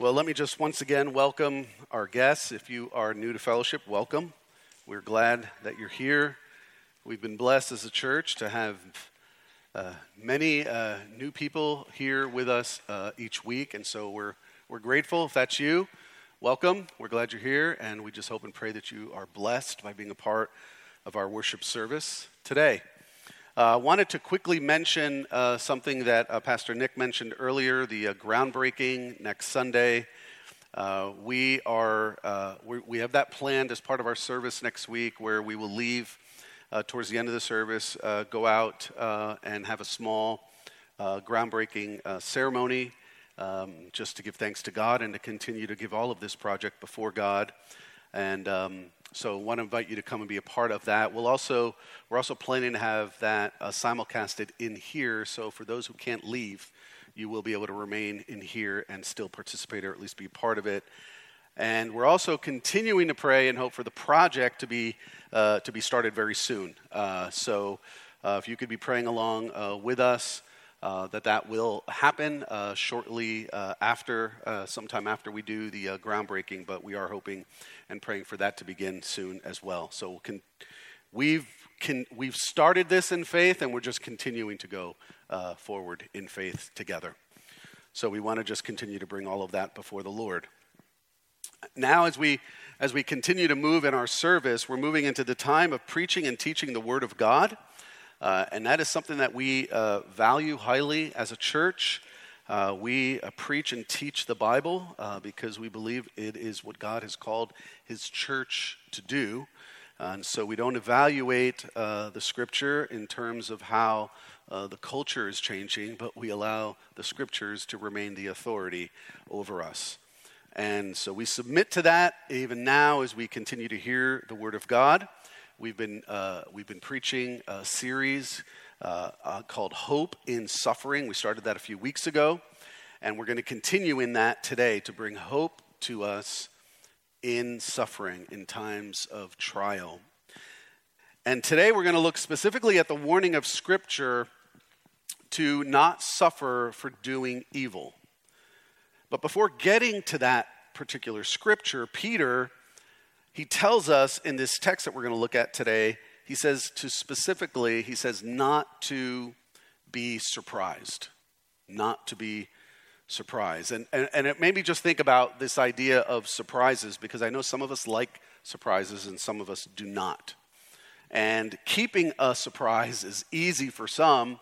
Well, let me just once again welcome our guests. If you are new to fellowship, welcome. We're glad that you're here. We've been blessed as a church to have uh, many uh, new people here with us uh, each week, and so we're, we're grateful. If that's you, welcome. We're glad you're here, and we just hope and pray that you are blessed by being a part of our worship service today. I uh, wanted to quickly mention uh, something that uh, Pastor Nick mentioned earlier the uh, groundbreaking next Sunday. Uh, we, are, uh, we have that planned as part of our service next week where we will leave towards the end of the service, go out and have a small groundbreaking ceremony um, just to give thanks to God and to continue to give all of this project before God. And um, so, I want to invite you to come and be a part of that. We'll also we're also planning to have that uh, simulcasted in here. So, for those who can't leave, you will be able to remain in here and still participate or at least be part of it. And we're also continuing to pray and hope for the project to be uh, to be started very soon. Uh, so, uh, if you could be praying along uh, with us. Uh, that that will happen uh, shortly uh, after, uh, sometime after we do the uh, groundbreaking, but we are hoping and praying for that to begin soon as well. So we've, can, we've started this in faith, and we're just continuing to go forward in faith together. So we want to just continue to bring all of that before the Lord. Now, as we as we continue to move in our service, we're moving into the time of preaching and teaching the Word of God. Uh, and that is something that we uh, value highly as a church. Uh, we uh, preach and teach the Bible uh, because we believe it is what God has called His church to do. And so we don't evaluate uh, the scripture in terms of how the culture is changing, but we allow the scriptures to remain the authority over us. And so we submit to that even now as we continue to hear the Word of God. We've been, uh, we've been preaching a series uh, uh, called Hope in Suffering. We started that a few weeks ago, and we're going to continue in that today to bring hope to us in suffering, in times of trial. And today we're going to look specifically at the warning of Scripture to not suffer for doing evil. But before getting to that particular scripture, Peter he tells us in this text that we're going to look at today, he says to specifically, he says not to be surprised. Not to be surprised. And, and, and it made me just think about this idea of surprises because I know some of us like surprises and some of us do not. And keeping a surprise is easy for some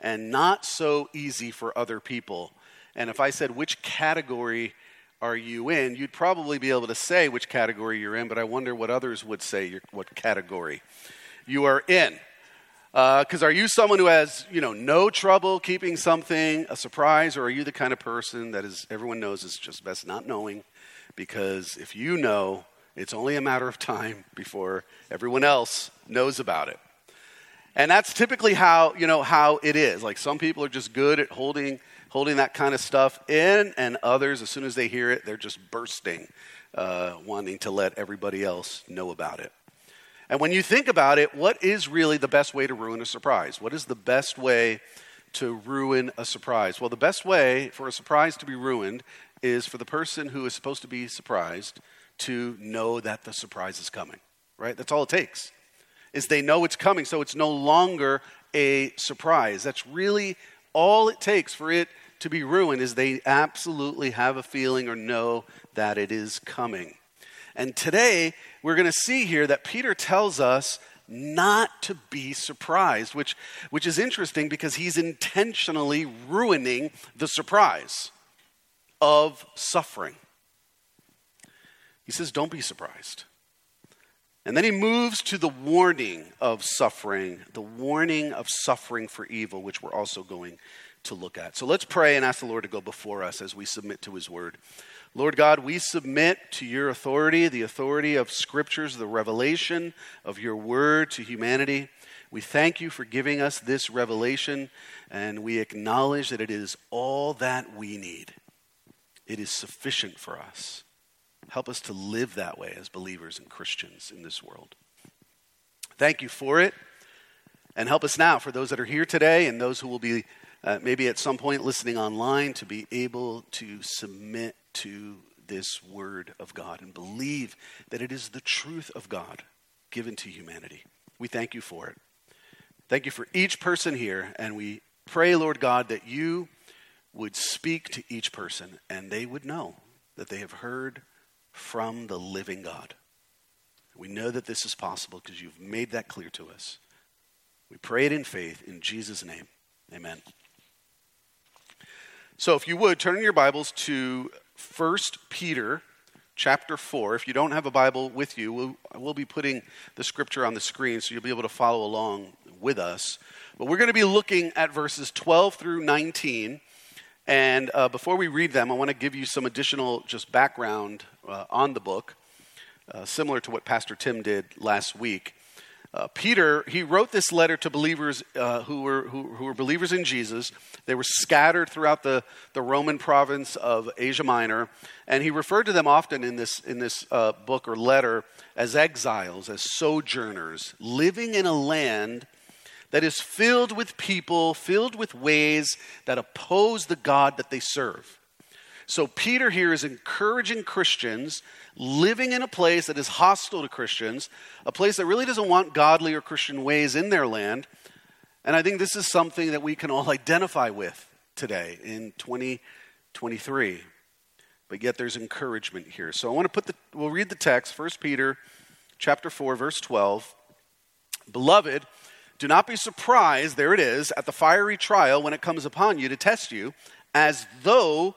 and not so easy for other people. And if I said which category are you in, you'd probably be able to say which category you're in, but I wonder what others would say what category you are in. Because uh, are you someone who has, you know, no trouble keeping something a surprise, or are you the kind of person that is everyone knows is just best not knowing? Because if you know, it's only a matter of time before everyone else knows about it. And that's typically how, you know, how it is. Like some people are just good at holding holding that kind of stuff in, and others, as soon as they hear it, they're just bursting, uh, wanting to let everybody else know about it. And when you think about it, what is really the best way to ruin a surprise? What is the best way to ruin a surprise? Well, the best way for a surprise to be ruined is for the person who is supposed to be surprised to know that the surprise is coming, right? That's all it takes. Is they know it's coming, so it's no longer a surprise. That's really all it takes for it to be ruined is they absolutely have a feeling or know that it is coming. And today, we're going to see here that Peter tells us not to be surprised, which, which is interesting because he's intentionally ruining the surprise of suffering. He says, Don't be surprised. And then he moves to the warning of suffering, the warning of suffering for evil, which we're also going to look at. So let's pray and ask the Lord to go before us as we submit to his word. Lord God, we submit to your authority, the authority of scriptures, the revelation of your word to humanity. We thank you for giving us this revelation, and we acknowledge that it is all that we need. It is sufficient for us. Help us to live that way as believers and Christians in this world. Thank you for it. And help us now for those that are here today and those who will be uh, maybe at some point listening online, to be able to submit to this word of God and believe that it is the truth of God given to humanity. We thank you for it. Thank you for each person here, and we pray, Lord God, that you would speak to each person and they would know that they have heard from the living God. We know that this is possible because you've made that clear to us. We pray it in faith in Jesus' name. Amen. So if you would turn your Bibles to 1 Peter chapter 4. If you don't have a Bible with you, we'll, we'll be putting the scripture on the screen so you'll be able to follow along with us. But we're going to be looking at verses 12 through 19. And uh, before we read them, I want to give you some additional just background uh, on the book, uh, similar to what Pastor Tim did last week. Uh, Peter, he wrote this letter to believers uh, who, were, who, who, were believers in Jesus. They were scattered throughout the, the Roman province of Asia Minor. And he referred to them often in this, in this uh, book or letter as exiles, as sojourners, living in a land that is filled with people, filled with ways that oppose the God that they serve. So, Peter here is encouraging Christians living in a place that is hostile to Christians, a place that really doesn't want godly or Christian ways in their land. And I think this is something that we can all identify with today in 2023. But yet there's encouragement here. So I want to put the we'll read the text, 1 Peter chapter 4 verse 12. Beloved, do not be surprised, there it is, at the fiery trial when it comes upon you to test you, as though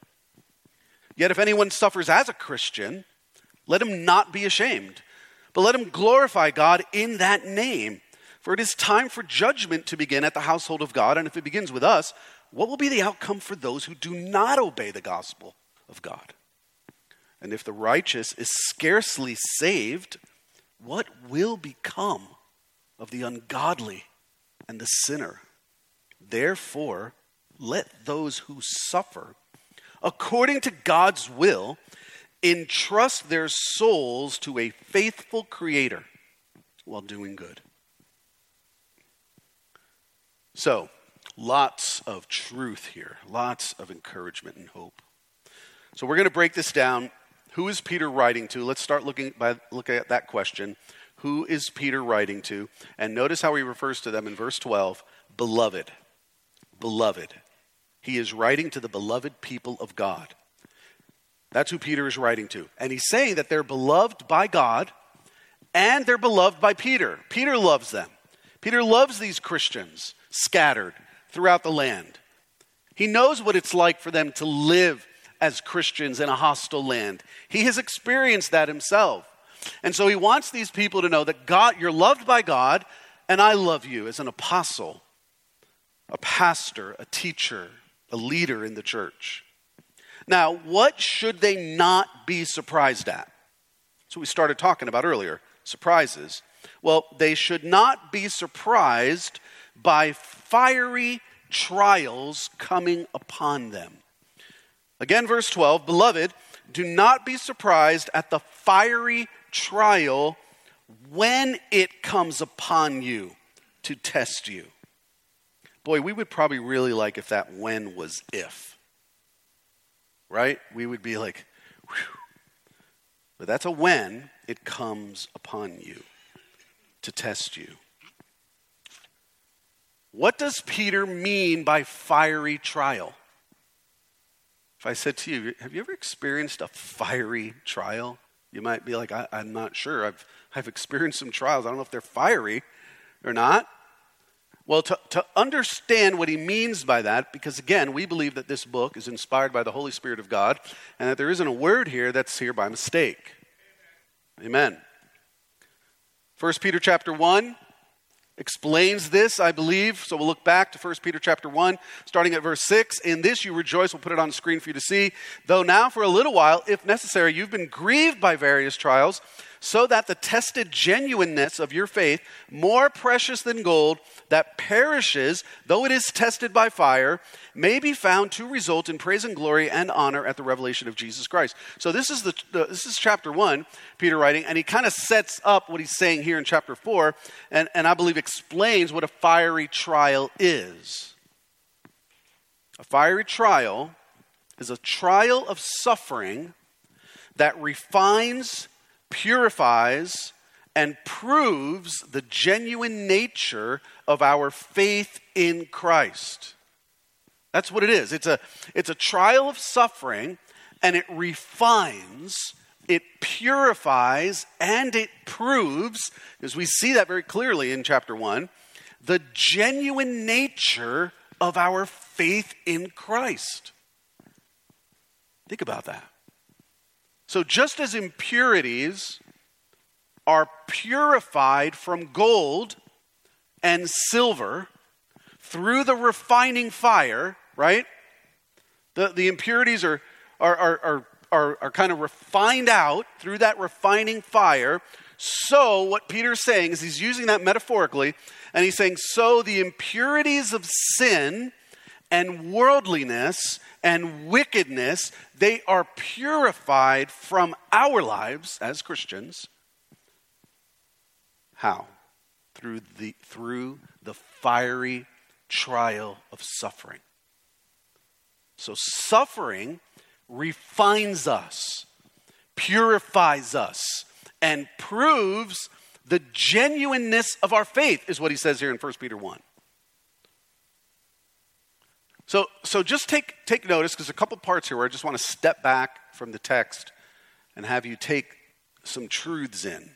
Yet if anyone suffers as a Christian, let him not be ashamed, but let him glorify God in that name. For it is time for judgment to begin at the household of God. And if it begins with us, what will be the outcome for those who do not obey the gospel of God? And if the righteous is scarcely saved, what will become of the ungodly and the sinner. Therefore, let those who suffer according to God's will entrust their souls to a faithful Creator while doing good. So, lots of truth here, lots of encouragement and hope. So, we're going to break this down. Who is Peter writing to? Let's start looking by looking at that question. Who is Peter writing to? And notice how he refers to them in verse 12 Beloved. Beloved. He is writing to the beloved people of God. That's who Peter is writing to. And he's saying that they're beloved by God and they're beloved by Peter. Peter loves them. Peter loves these Christians scattered throughout the land. He knows what it's like for them to live as Christians in a hostile land. He has experienced that himself. And so he wants these people to know that God, you're loved by God, and I love you as an apostle, a pastor, a teacher, a leader in the church. Now, what should they not be surprised at? So we started talking about earlier surprises. Well, they should not be surprised by fiery trials coming upon them. Again, verse 12 Beloved, do not be surprised at the fiery trial when it comes upon you to test you. Boy, we would probably really like if that when was if. Right? We would be like, Whew. but that's a when it comes upon you to test you. What does Peter mean by fiery trial? If I said to you, have you ever experienced a fiery trial? You might be like, I, am not sure. I've, I've experienced some trials. I don't know if they're fiery or not. Well, to, to understand what he means by that, because again, we believe that this book is inspired by the Holy Spirit of God and that there isn't a word here that's here by mistake. Amen. 1 Peter chapter 1, explains this, I believe. So we'll look back to 1 Peter chapter 1, starting at verse 6. In this you rejoice. We'll put it on the screen for you to see. Though now, for a little while, if necessary, you've been grieved by various trials so that the tested genuineness of your faith, more precious than gold that perishes, though it is tested by fire, may be found to result in praise and glory and honor at the revelation of Jesus Christ. So this is the uh, this is chapter one, Peter writing, and he kind of sets up what he's saying here in chapter four, and, and I believe explains what a fiery trial is. A fiery trial is a trial of suffering that refines purifies, and proves the genuine nature of our faith in Christ. That's what it is. It's a, it's a trial of suffering, and it refines, it purifies, and it proves, as we see that very clearly in chapter 1, the genuine nature of our faith in Christ. Think about that. So, just as impurities are purified from gold and silver through the refining fire, right? The, the impurities are, are, are, are, are, kind of refined out through that refining fire. So, what Peter's saying is he's using that metaphorically, and he's saying, so the impurities of sin and worldliness and wickedness, they are purified from our lives as Christians. How? Through the, through the fiery trial of suffering. So, suffering refines us, purifies us, and proves the genuineness of our faith, is what he says here in 1 Peter 1. So, so just take, take notice, because a couple parts here where I just want to step back from the text and have you take some truths in.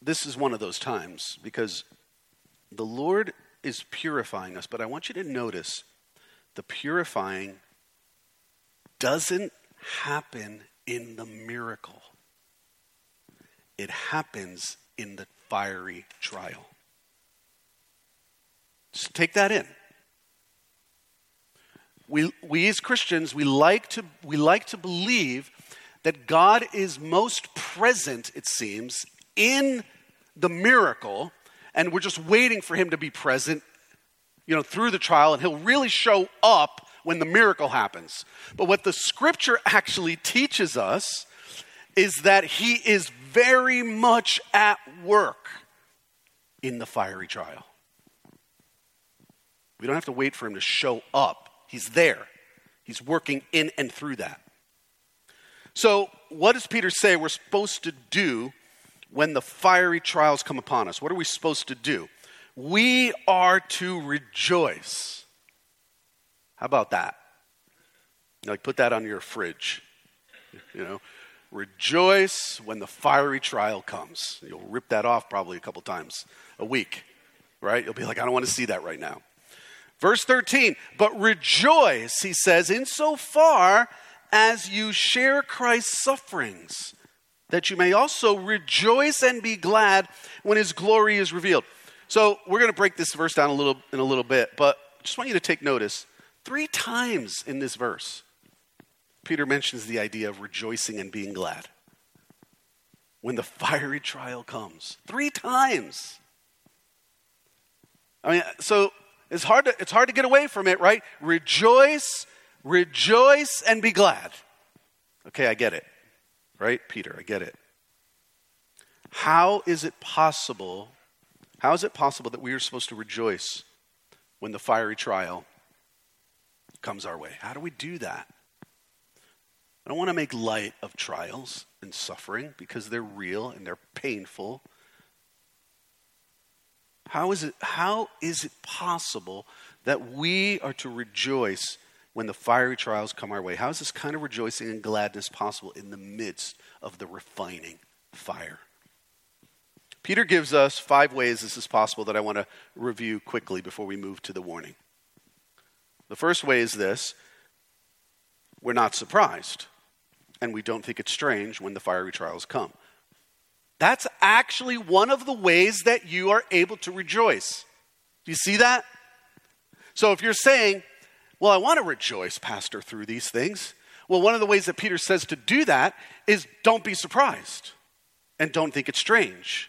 This is one of those times because the Lord is purifying us, but I want you to notice the purifying doesn't happen in the miracle, it happens in the fiery trial. Just take that in. We, we as Christians, we like, to, we like to believe that God is most present, it seems, in the miracle, and we're just waiting for him to be present, you know, through the trial, and he'll really show up when the miracle happens. But what the scripture actually teaches us is that he is very much at work in the fiery trial. We don't have to wait for him to show up. He's there. He's working in and through that. So, what does Peter say we're supposed to do when the fiery trials come upon us? What are we supposed to do? We are to rejoice. How about that? Like, put that on your fridge. You know, rejoice when the fiery trial comes. You'll rip that off probably a couple times a week, right? You'll be like, I don't want to see that right now. Verse 13, but rejoice, he says, insofar as you share Christ's sufferings, that you may also rejoice and be glad when his glory is revealed. So we're going to break this verse down a little in a little bit, but I just want you to take notice. Three times in this verse, Peter mentions the idea of rejoicing and being glad. When the fiery trial comes, three times. I mean, so it's hard to, it's hard to get away from it, right? Rejoice, rejoice, and be glad. Okay, I get it. Right? Peter, I get it. How is it possible? How is it possible that we are supposed to rejoice when the fiery trial comes our way? How do we do that? I don't want to make light of trials and suffering because they're real and they're painful how is it, how is it possible that we are to rejoice when the fiery trials come our way? How is this kind of rejoicing and gladness possible in the midst of the refining fire? Peter gives us five ways this is possible that I want to review quickly before we move to the warning. The first way is this we're not surprised, and we don't think it's strange when the fiery trials come. That's actually one of the ways that you are able to rejoice. Do you see that? So if you're saying, Well, I want to rejoice, Pastor, through these things, well, one of the ways that Peter says to do that is don't be surprised and don't think it's strange.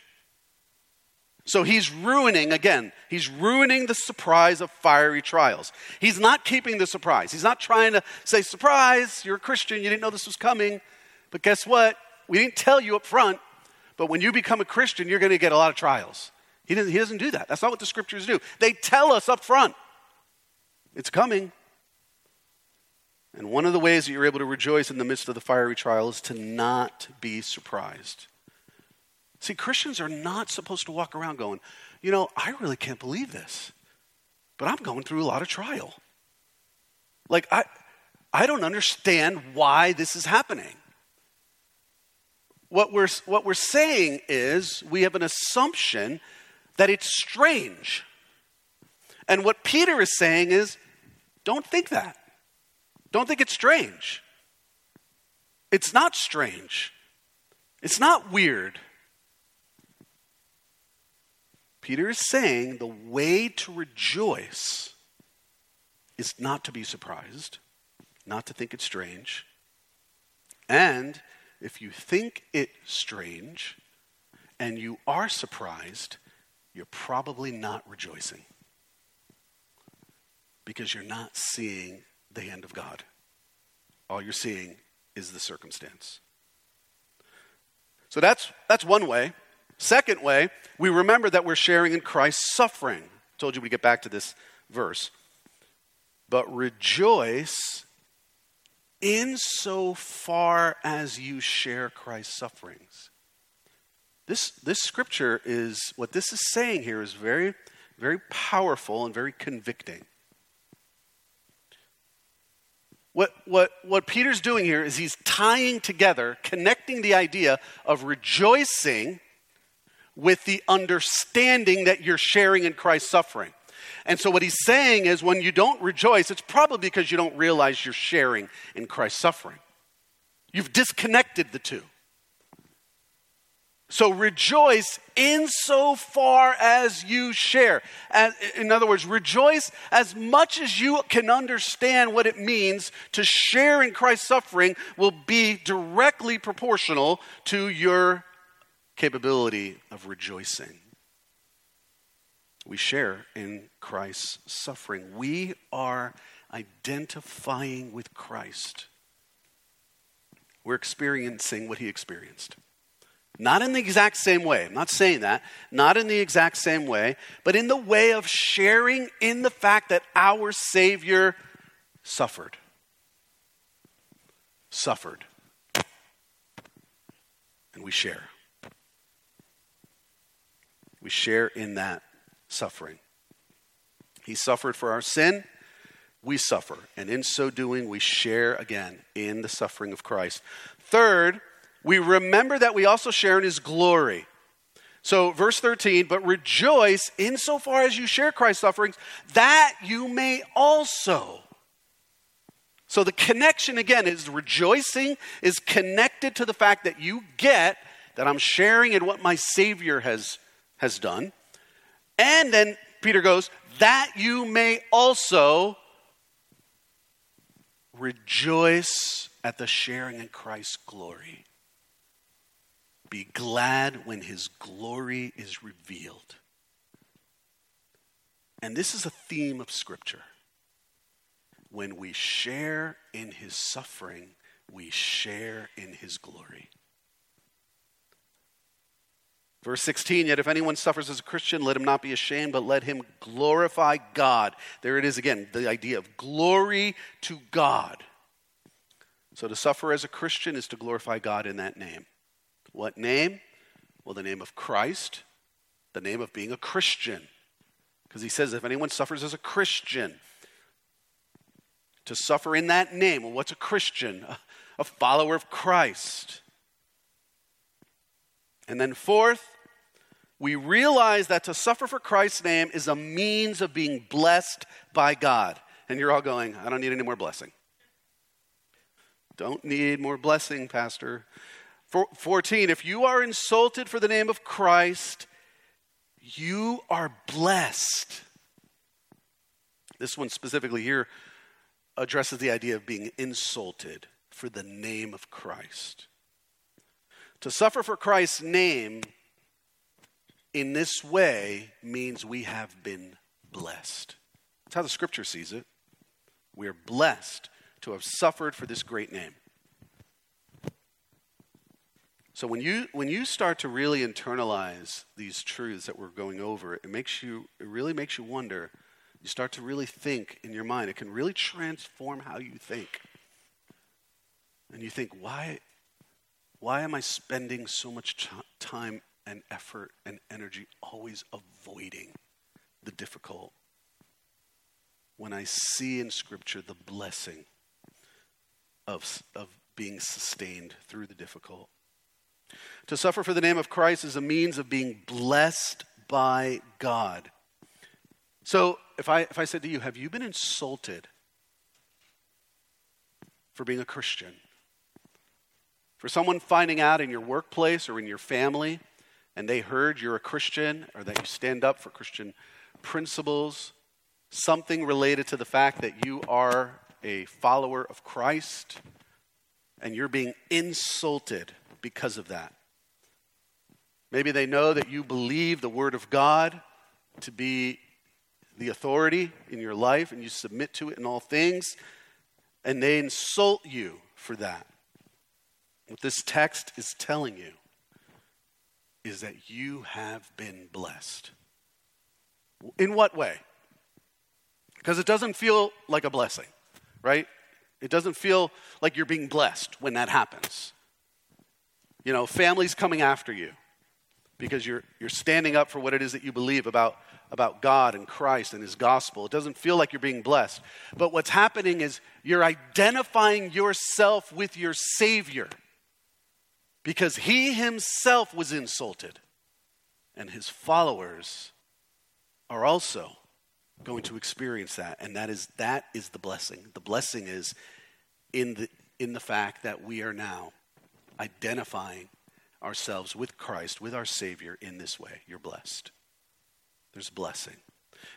So he's ruining, again, he's ruining the surprise of fiery trials. He's not keeping the surprise. He's not trying to say, surprise, you're a Christian, you didn't know this was coming. But guess what? We didn't tell you up front, but when you become a Christian, you're going to get a lot of trials. He doesn't, he doesn't do that. That's not what the scriptures do. They tell us up front, it's coming. And one of the ways that you're able to rejoice in the midst of the fiery trial is to not be surprised. See, Christians are not supposed to walk around going, you know, I really can't believe this, but I'm going through a lot of trial. Like, I, I don't understand why this is happening. What we're, what we're saying is we have an assumption that it's strange. And what Peter is saying is don't think that. Don't think it's strange. It's not strange. It's not weird. Peter is saying the way to rejoice is not to be surprised, not to think it's strange. And if you think it strange and you are surprised, you're probably not rejoicing because you're not seeing the hand of God. All you're seeing is the circumstance. So that's, that's one way. Second way, we remember that we're sharing in Christ's suffering. I told you we'd get back to this verse. But rejoice insofar as you share Christ's sufferings. This, this scripture is, what this is saying here is very, very powerful and very convicting. What, what, what Peter's doing here is he's tying together, connecting the idea of rejoicing with the understanding that you're sharing in Christ's suffering. And so, what he's saying is when you don't rejoice, it's probably because you don't realize you're sharing in Christ's suffering. You've disconnected the two. So rejoice insofar as you share. In other words, rejoice as much as you can understand what it means to share in Christ's suffering will be directly proportional to your capability of rejoicing. We share in Christ's suffering. We are identifying with Christ. We're experiencing what he experienced. Not in the exact same way. I'm not saying that. Not in the exact same way, but in the way of sharing in the fact that our Savior suffered. Suffered. And we share. We share in that suffering. He suffered for our sin, we suffer. And in so doing, we share again in the suffering of Christ. Third, we remember that we also share in his glory. So, verse 13, but rejoice insofar as you share Christ's sufferings, that you may also. So, the connection again is rejoicing is connected to the fact that you get that I'm sharing in what my Savior has has done. And then Peter goes, that you may also rejoice at the sharing in Christ's glory. Be glad when his glory is revealed. And this is a theme of Scripture. When we share in his suffering, we share in his glory. Verse 16, yet if anyone suffers as a Christian, let him not be ashamed, but let him glorify God. There it is again, the idea of glory to God. So to suffer as a Christian is to glorify God in that name. What name? Well, the name of Christ, the name of being a Christian. Because he says, if anyone suffers as a Christian, to suffer in that name. Well, what's a Christian? A follower of Christ. And then, fourth, we realize that to suffer for Christ's name is a means of being blessed by God. And you're all going, I don't need any more blessing. Don't need more blessing, Pastor. 14, if you are insulted for the name of Christ, you are blessed. This one specifically here addresses the idea of being insulted for the name of Christ. To suffer for Christ's name in this way means we have been blessed. That's how the scripture sees it. We are blessed to have suffered for this great name. So when you when you start to really internalize these truths that we're going over, it makes you it really makes you wonder. You start to really think in your mind. It can really transform how you think. And you think, why why am I spending so much time and effort and energy always avoiding the difficult? When I see in Scripture the blessing of, of being sustained through the difficult. To suffer for the name of Christ is a means of being blessed by God. So, if I, if I said to you, Have you been insulted for being a Christian? For someone finding out in your workplace or in your family and they heard you're a Christian or that you stand up for Christian principles, something related to the fact that you are a follower of Christ and you're being insulted because of that. Maybe they know that you believe the Word of God to be the authority in your life and you submit to it in all things, and they insult you for that. What this text is telling you is that you have been blessed. In what way? Because it doesn't feel like a blessing, right? It doesn't feel like you're being blessed when that happens. You know, families coming after you because you're, you're standing up for what it is that you believe about, about God and Christ and His gospel. It doesn't feel like you're being blessed. But what's happening is you're identifying yourself with your Savior because He Himself was insulted, and His followers are also going to experience that and that is that is the blessing the blessing is in the in the fact that we are now identifying ourselves with Christ, with our Savior in this way. You're blessed. There's blessing.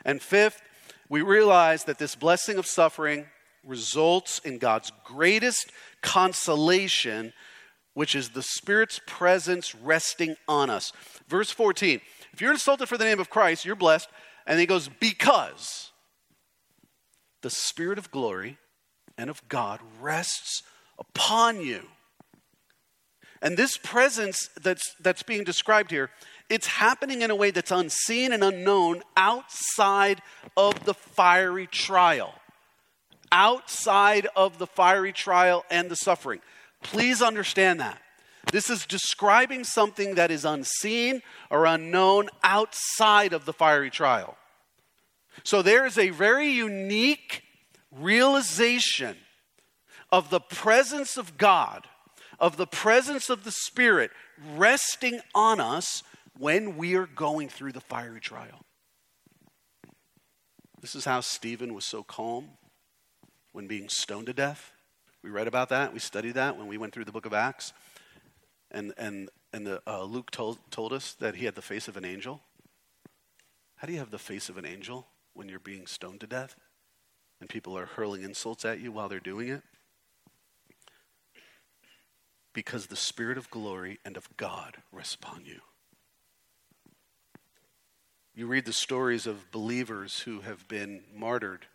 And fifth, we realize that this blessing of suffering results in God's greatest consolation, which is the Spirit's presence resting on us. Verse 14 If you're insulted for the name of Christ, you're blessed. And he goes, Because the Spirit of glory and of God rests upon you. And this presence that's, that's being described here, it's happening in a way that's unseen and unknown outside of the fiery trial. Outside of the fiery trial and the suffering. Please understand that. This is describing something that is unseen or unknown outside of the fiery trial. So there is a very unique realization of the presence of God of the presence of the Spirit resting on us when we are going through the fiery trial. This is how Stephen was so calm when being stoned to death. We read about that. We studied that when we went through the book of Acts. And, and, and the, uh, Luke told, told us that he had the face of an angel. How do you have the face of an angel when you're being stoned to death and people are hurling insults at you while they're doing it? because the Spirit of glory and of God rests upon you. You read the stories of believers who have been martyred.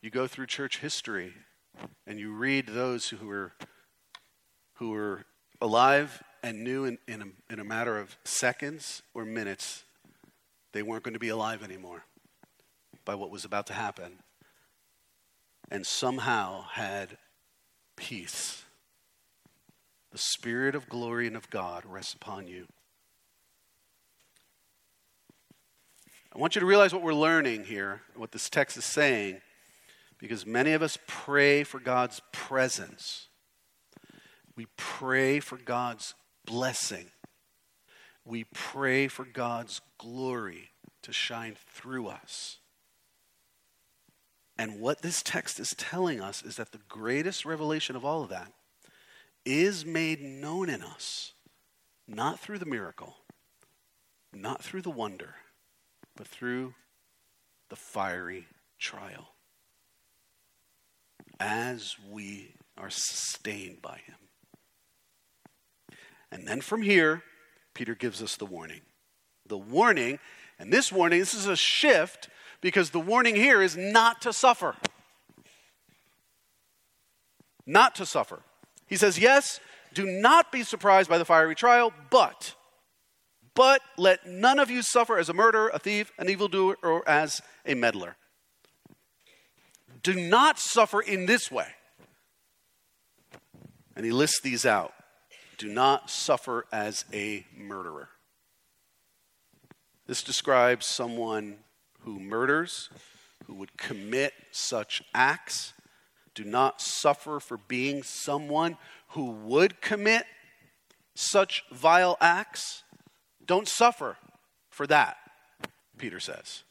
You go through church history and you read those who were, who were alive and knew in, in, a, in a matter of seconds or minutes they weren't going to be alive anymore by what was about to happen and somehow had peace the Spirit of glory and of God rests upon you. I want you to realize what we're learning here, what this text is saying, because many of us pray for God's presence. We pray for God's blessing. We pray for God's glory to shine through us. And what this text is telling us is that the greatest revelation of all of that is made known in us, not through the miracle, not through the wonder, but through the fiery trial. As we are sustained by him. And then from here, Peter gives us the warning. The warning, and this warning, this is a shift because the warning here is not to suffer. Not to suffer. He says, Yes, do not be surprised by the fiery trial, but, but let none of you suffer as a murderer, a thief, an evildoer, or as a meddler. Do not suffer in this way. And he lists these out. Do not suffer as a murderer. This describes someone who murders, who would commit such acts. Do not suffer for being someone who would commit such vile acts. Don't suffer for that, Peter says.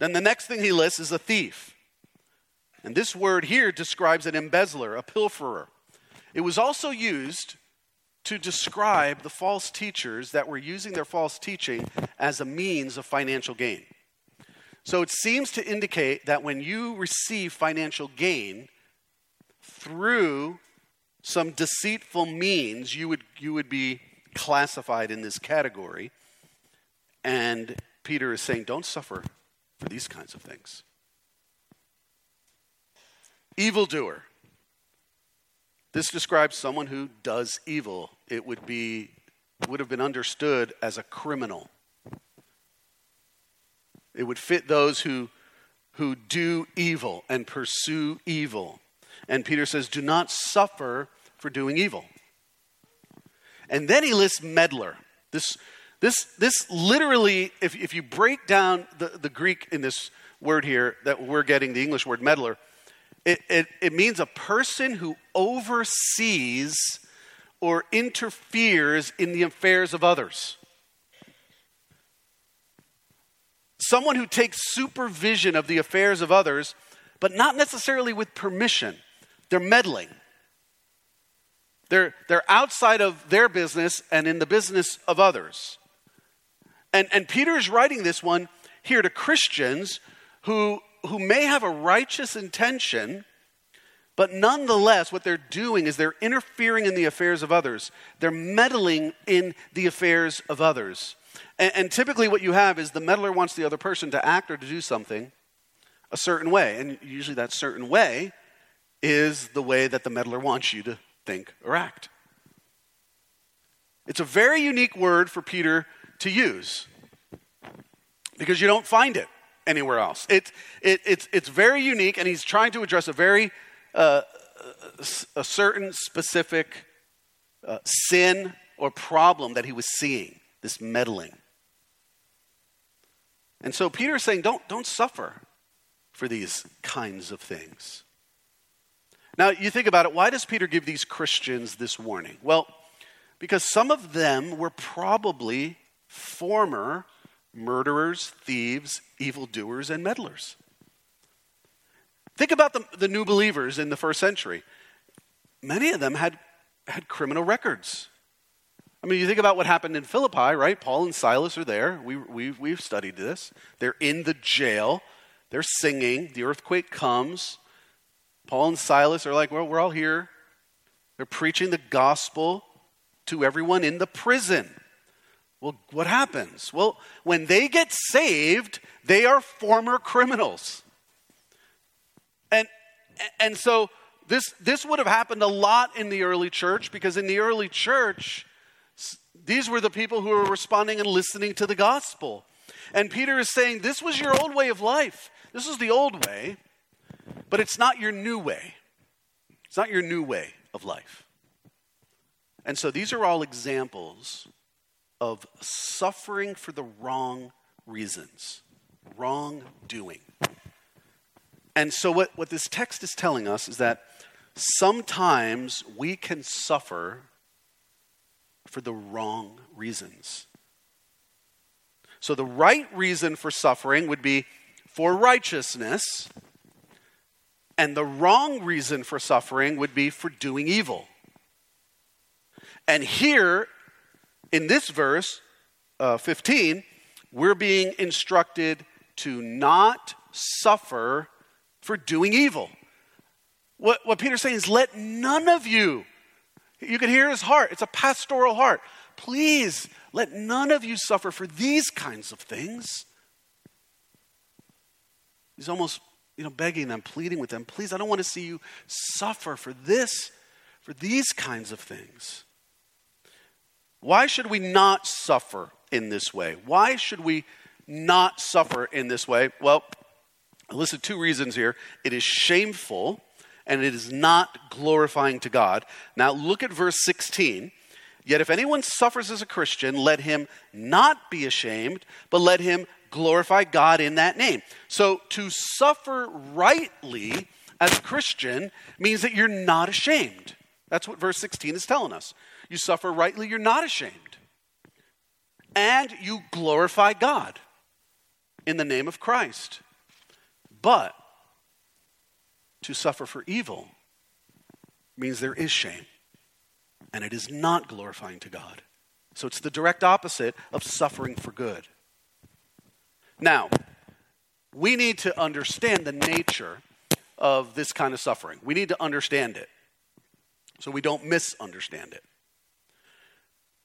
Then the next thing he lists is a thief. And this word here describes an embezzler, a pilferer. It was also used to describe the false teachers that were using their false teaching as a means of financial gain. So it seems to indicate that when you receive financial gain through some deceitful means, you would, you would be classified in this category. And Peter is saying, don't suffer for these kinds of things. Evildoer. This describes someone who does evil. It would be would have been understood as a criminal. It would fit those who who do evil and pursue evil. And Peter says, "Do not suffer for doing evil." And then he lists meddler. This this this literally, if, if you break down the, the Greek in this word here that we're getting, the English word meddler, it, it, it means a person who oversees or interferes in the affairs of others. Someone who takes supervision of the affairs of others, but not necessarily with permission. They're meddling. They're, they're outside of their business and in the business of others. And, and Peter is writing this one here to Christians who who may have a righteous intention, but nonetheless, what they're doing is they're interfering in the affairs of others. They're meddling in the affairs of others. And, and, typically, what you have is the meddler wants the other person to act or to do something a certain way. And usually, that certain way is the way that the meddler wants you to think or act. It's a very unique word for Peter to use because you don't find it anywhere else. It, it, it's, it's very unique, and he's trying to address a very uh, a certain specific uh, sin or problem that he was seeing, this meddling. And so Peter is saying, don't, don't suffer for these kinds of things. Now, you think about it, why does Peter give these Christians this warning? Well, because some of them were probably former murderers, thieves, evildoers, and meddlers. Think about the, the new believers in the first century. Many of them had, had criminal records. I mean, you think about what happened in Philippi, right? Paul and Silas are there. We, we, we've studied this. They're in the jail. They're singing. The earthquake comes. Paul and Silas are like, well, we're all here. They're preaching the gospel to everyone in the prison. Well, what happens? Well, when they get saved, they are former criminals. And, and so this, this would have happened a lot in the early church because in the early church, these were the people who were responding and listening to the gospel. And Peter is saying, This was your old way of life. This is the old way, but it's not your new way. It's not your new way of life. And so these are all examples of suffering for the wrong reasons, wrongdoing. And so, what, what this text is telling us is that sometimes we can suffer for the wrong reasons. So, the right reason for suffering would be for righteousness, And the wrong reason for suffering would be for doing evil. And here, in this verse, uh, 15, we're being instructed to not suffer for doing evil. What, what Peter's saying is, let none of you, you can hear his heart, it's a pastoral heart. Please, let none of you suffer for these kinds of things. He's almost, you know, begging them, pleading with them, please, I don't want to see you suffer for this, for these kinds of things. Why should we not suffer in this way? Why should we not suffer in this way? Well, I listed two reasons here. It is shameful and it is not glorifying to God. Now, look at verse 16. Yet if anyone suffers as a Christian, let him not be ashamed, but let him glorify God in that name. So to suffer rightly as a Christian means that you're not ashamed. That's what verse 16 is telling us. You suffer rightly, you're not ashamed. And you glorify God in the name of Christ. But to suffer for evil means there is shame, and it is not glorifying to God. So it's the direct opposite of suffering for good. Now, we need to understand the nature of this kind of suffering. We need to understand it so we don't misunderstand it.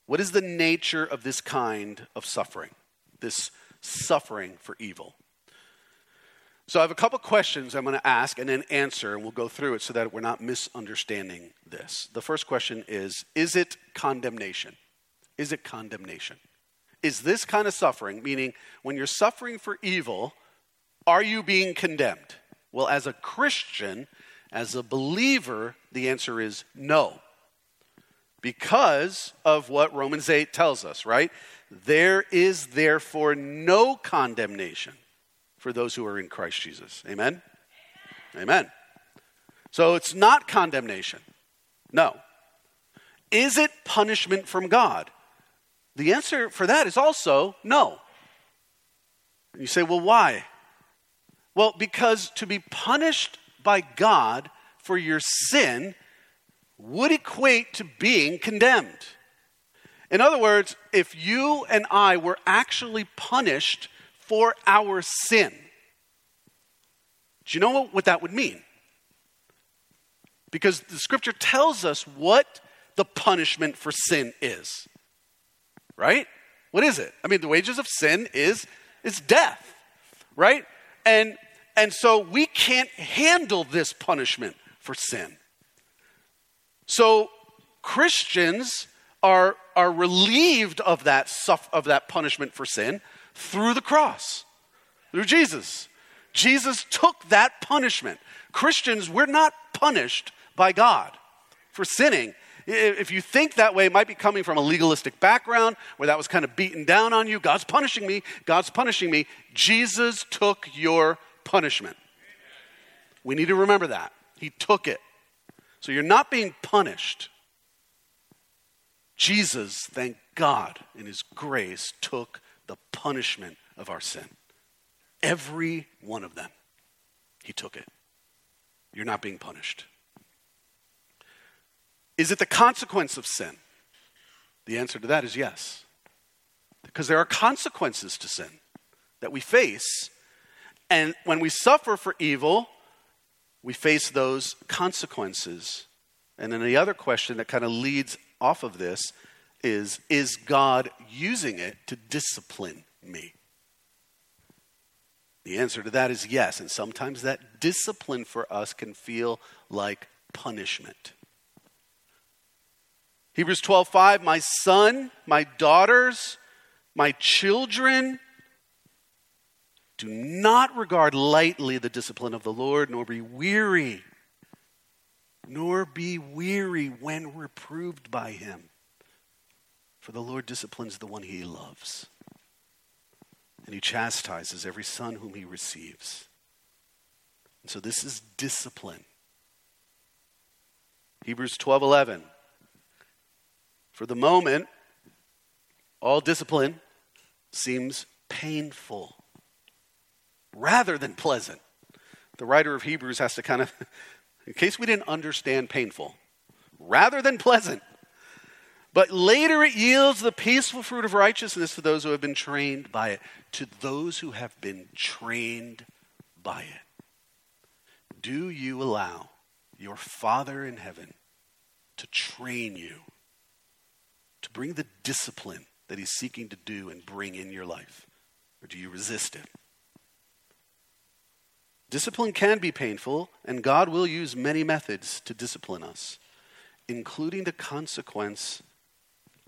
What is the nature of this kind of suffering? This suffering for evil? So I have a couple questions I'm going to ask and then answer, and we'll go through it so that we're not misunderstanding this. The first question is Is it condemnation? Is it condemnation? Is this kind of suffering, meaning when you're suffering for evil, are you being condemned? Well, as a Christian, as a believer, the answer is no. Because of what Romans 8 tells us, right? There is therefore no condemnation for those who are in Christ Jesus. Amen? Amen. So it's not condemnation. No. Is it punishment from God? The answer for that is also no. You say, well, why? Well, because to be punished by God for your sin would equate to being condemned. In other words, if you and I were actually punished for our sin. Do you know what that would mean? Because the scripture tells us what the punishment for sin is. Right? What is it? I mean, the wages of sin is is death. Right? And and so we can't handle this punishment for sin. So Christians are, are relieved of that, of that punishment for sin through the cross, through Jesus. Jesus took that punishment. Christians, we're not punished by God for sinning. If you think that way, it might be coming from a legalistic background where that was kind of beaten down on you. God's punishing me. God's punishing me. Jesus took your punishment. We need to remember that. He took it. So you're not being punished. Jesus, thank God, in His grace, took the punishment of our sin. Every one of them. He took it. You're not being punished. Is it the consequence of sin? The answer to that is yes. Because there are consequences to sin that we face. And when we suffer for evil, we face those consequences. And then the other question that kind of leads off of this is Is God using it to discipline me? The answer to that is yes. And sometimes that discipline for us can feel like punishment. Hebrews 12:5 My son, my daughters, my children do not regard lightly the discipline of the Lord nor be weary nor be weary when reproved by him. For the Lord disciplines the one he loves, and he chastises every son whom he receives. And so this is discipline. Hebrews 12:11 For the moment all discipline seems painful rather than pleasant. the writer of Hebrews has to kind of, in case we didn't understand painful, rather than pleasant. But later it yields the peaceful fruit of righteousness to those who have been trained by it, to those who have been trained by it. Do you allow your Father in heaven to train you, to bring the discipline that He's seeking to do and bring in your life? Or do you resist it? Discipline can be painful, and God will use many methods to discipline us, including the consequence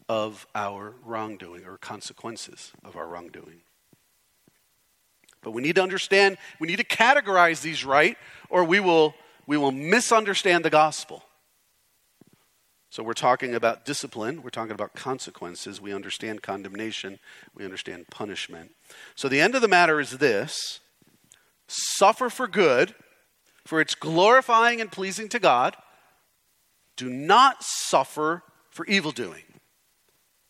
of our wrongdoing or consequences of our wrongdoing. But we need to understand, we need to categorize these right, or we will, we will misunderstand the gospel. So we're talking about discipline, we're talking about consequences, we understand condemnation, we understand punishment. So the end of the matter is this suffer for good, for it's glorifying and pleasing to God. Do not suffer for evil doing.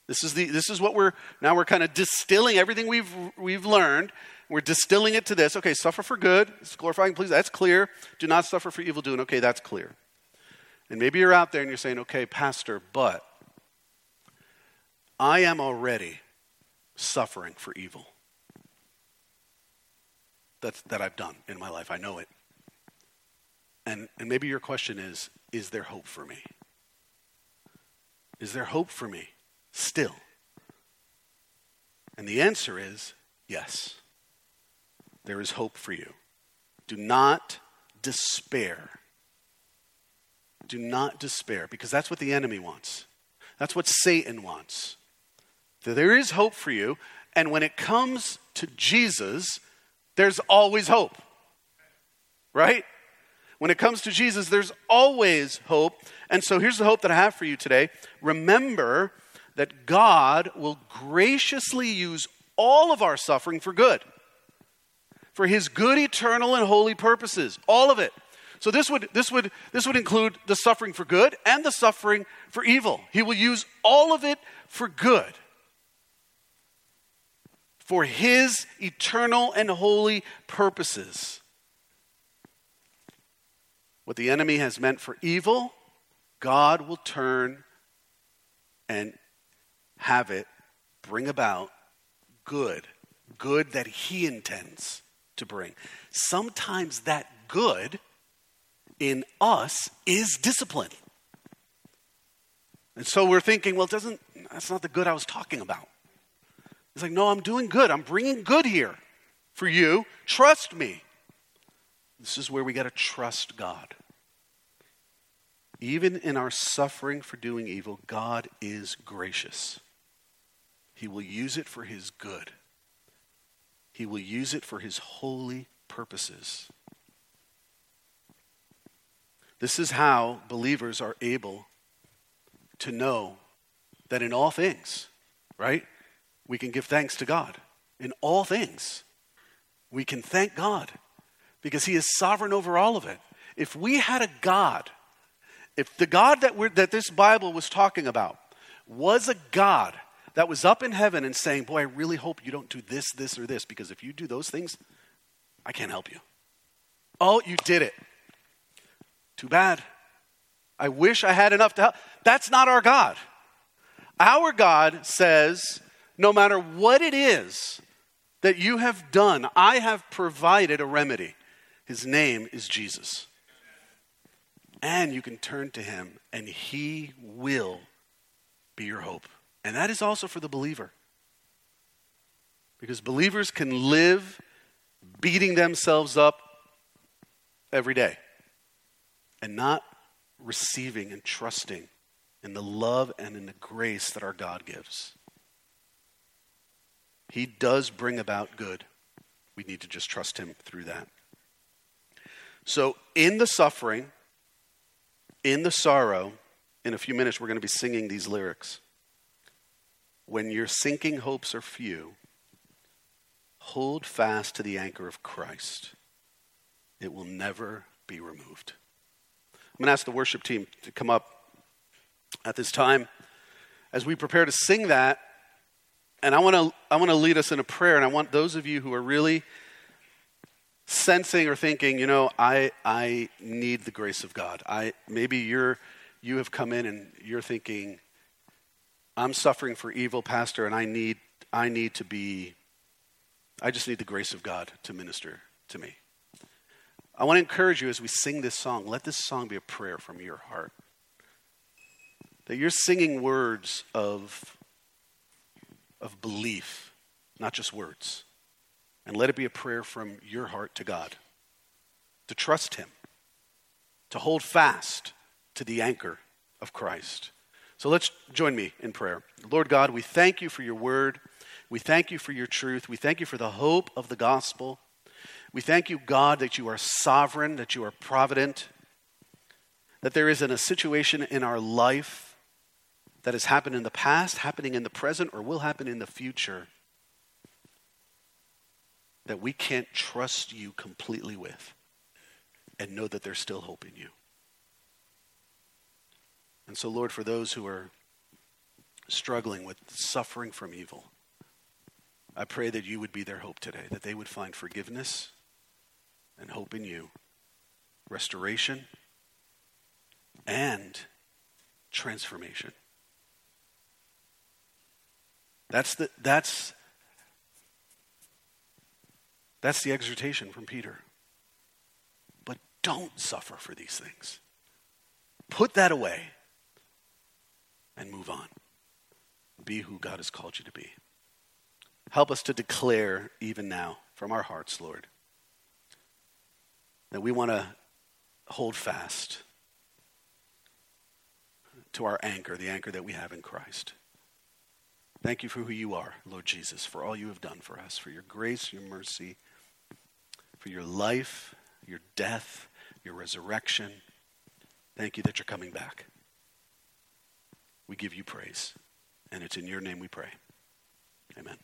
This is, the, this is what we're now we're kind of distilling everything we've, we've learned. We're distilling it to this. Okay, suffer for good. It's glorifying, please. That's clear. Do not suffer for evil doing. Okay, that's clear. And maybe you're out there and you're saying, okay, Pastor, but I am already suffering for evil that, that I've done in my life. I know it. And, and maybe your question is Is there hope for me? Is there hope for me still? And the answer is yes. There is hope for you. Do not despair. Do not despair because that's what the enemy wants. That's what Satan wants. There is hope for you. And when it comes to Jesus, there's always hope. Right? When it comes to Jesus, there's always hope. And so here's the hope that I have for you today. Remember that God will graciously use all of our suffering for good, for his good, eternal, and holy purposes. All of it. So this would, this would, this would include the suffering for good and the suffering for evil. He will use all of it for good for his eternal and holy purposes. What the enemy has meant for evil, God will turn and have it bring about good, good that he intends to bring. Sometimes that good in us is discipline. And so we're thinking, well, doesn't that's not the good I was talking about. He's like, No, I'm doing good. I'm bringing good here for you. Trust me. This is where we got to trust God. Even in our suffering for doing evil, God is gracious. He will use it for His good, He will use it for His holy purposes. This is how believers are able to know that in all things, right? We can give thanks to God in all things. We can thank God because He is sovereign over all of it. If we had a God, if the God that, we're, that this Bible was talking about was a God that was up in heaven and saying, Boy, I really hope you don't do this, this, or this, because if you do those things, I can't help you. Oh, you did it. Too bad. I wish I had enough to help. That's not our God. Our God says, no matter what it is that you have done, I have provided a remedy. His name is Jesus. And you can turn to him, and he will be your hope. And that is also for the believer. Because believers can live beating themselves up every day and not receiving and trusting in the love and in the grace that our God gives. He does bring about good. We need to just trust Him through that. So, in the suffering, in the sorrow, in a few minutes we're going to be singing these lyrics. When your sinking hopes are few, hold fast to the anchor of Christ. It will never be removed. I'm going to ask the worship team to come up at this time. As we prepare to sing that, and I want to I want to lead us in a prayer, and I want those of you who are really sensing or thinking, you know, I, I need the grace of God. I, maybe you're, you have come in and you're thinking, I'm suffering for evil, Pastor, and I need, I need to be, I just need the grace of God to minister to me. I want to encourage you as we sing this song, let this song be a prayer from your heart. That you're singing words of, of belief, not just words. And let it be a prayer from your heart to God to trust Him, to hold fast to the anchor of Christ. So let's join me in prayer. Lord God, we thank you for your word. We thank you for your truth. We thank you for the hope of the gospel. We thank you, God, that you are sovereign, that you are provident, that there isn't a situation in our life that has happened in the past, happening in the present, or will happen in the future that we can't trust you completely with and know that there's still hope in you. And so, Lord, for those who are struggling with suffering from evil, I pray that you would be their hope today, that they would find forgiveness and hope in you, restoration, and transformation. That's the, that's, that's the exhortation from Peter. But don't suffer for these things. Put that away and move on. Be who God has called you to be. Help us to declare even now from our hearts, Lord, that we want to hold fast to our anchor, the anchor that we have in Christ. Thank you for who you are, Lord Jesus, for all you have done for us, for your grace, your mercy, for your life, your death, your resurrection. Thank you that you're coming back. We give you praise, and it's in your name we pray. Amen.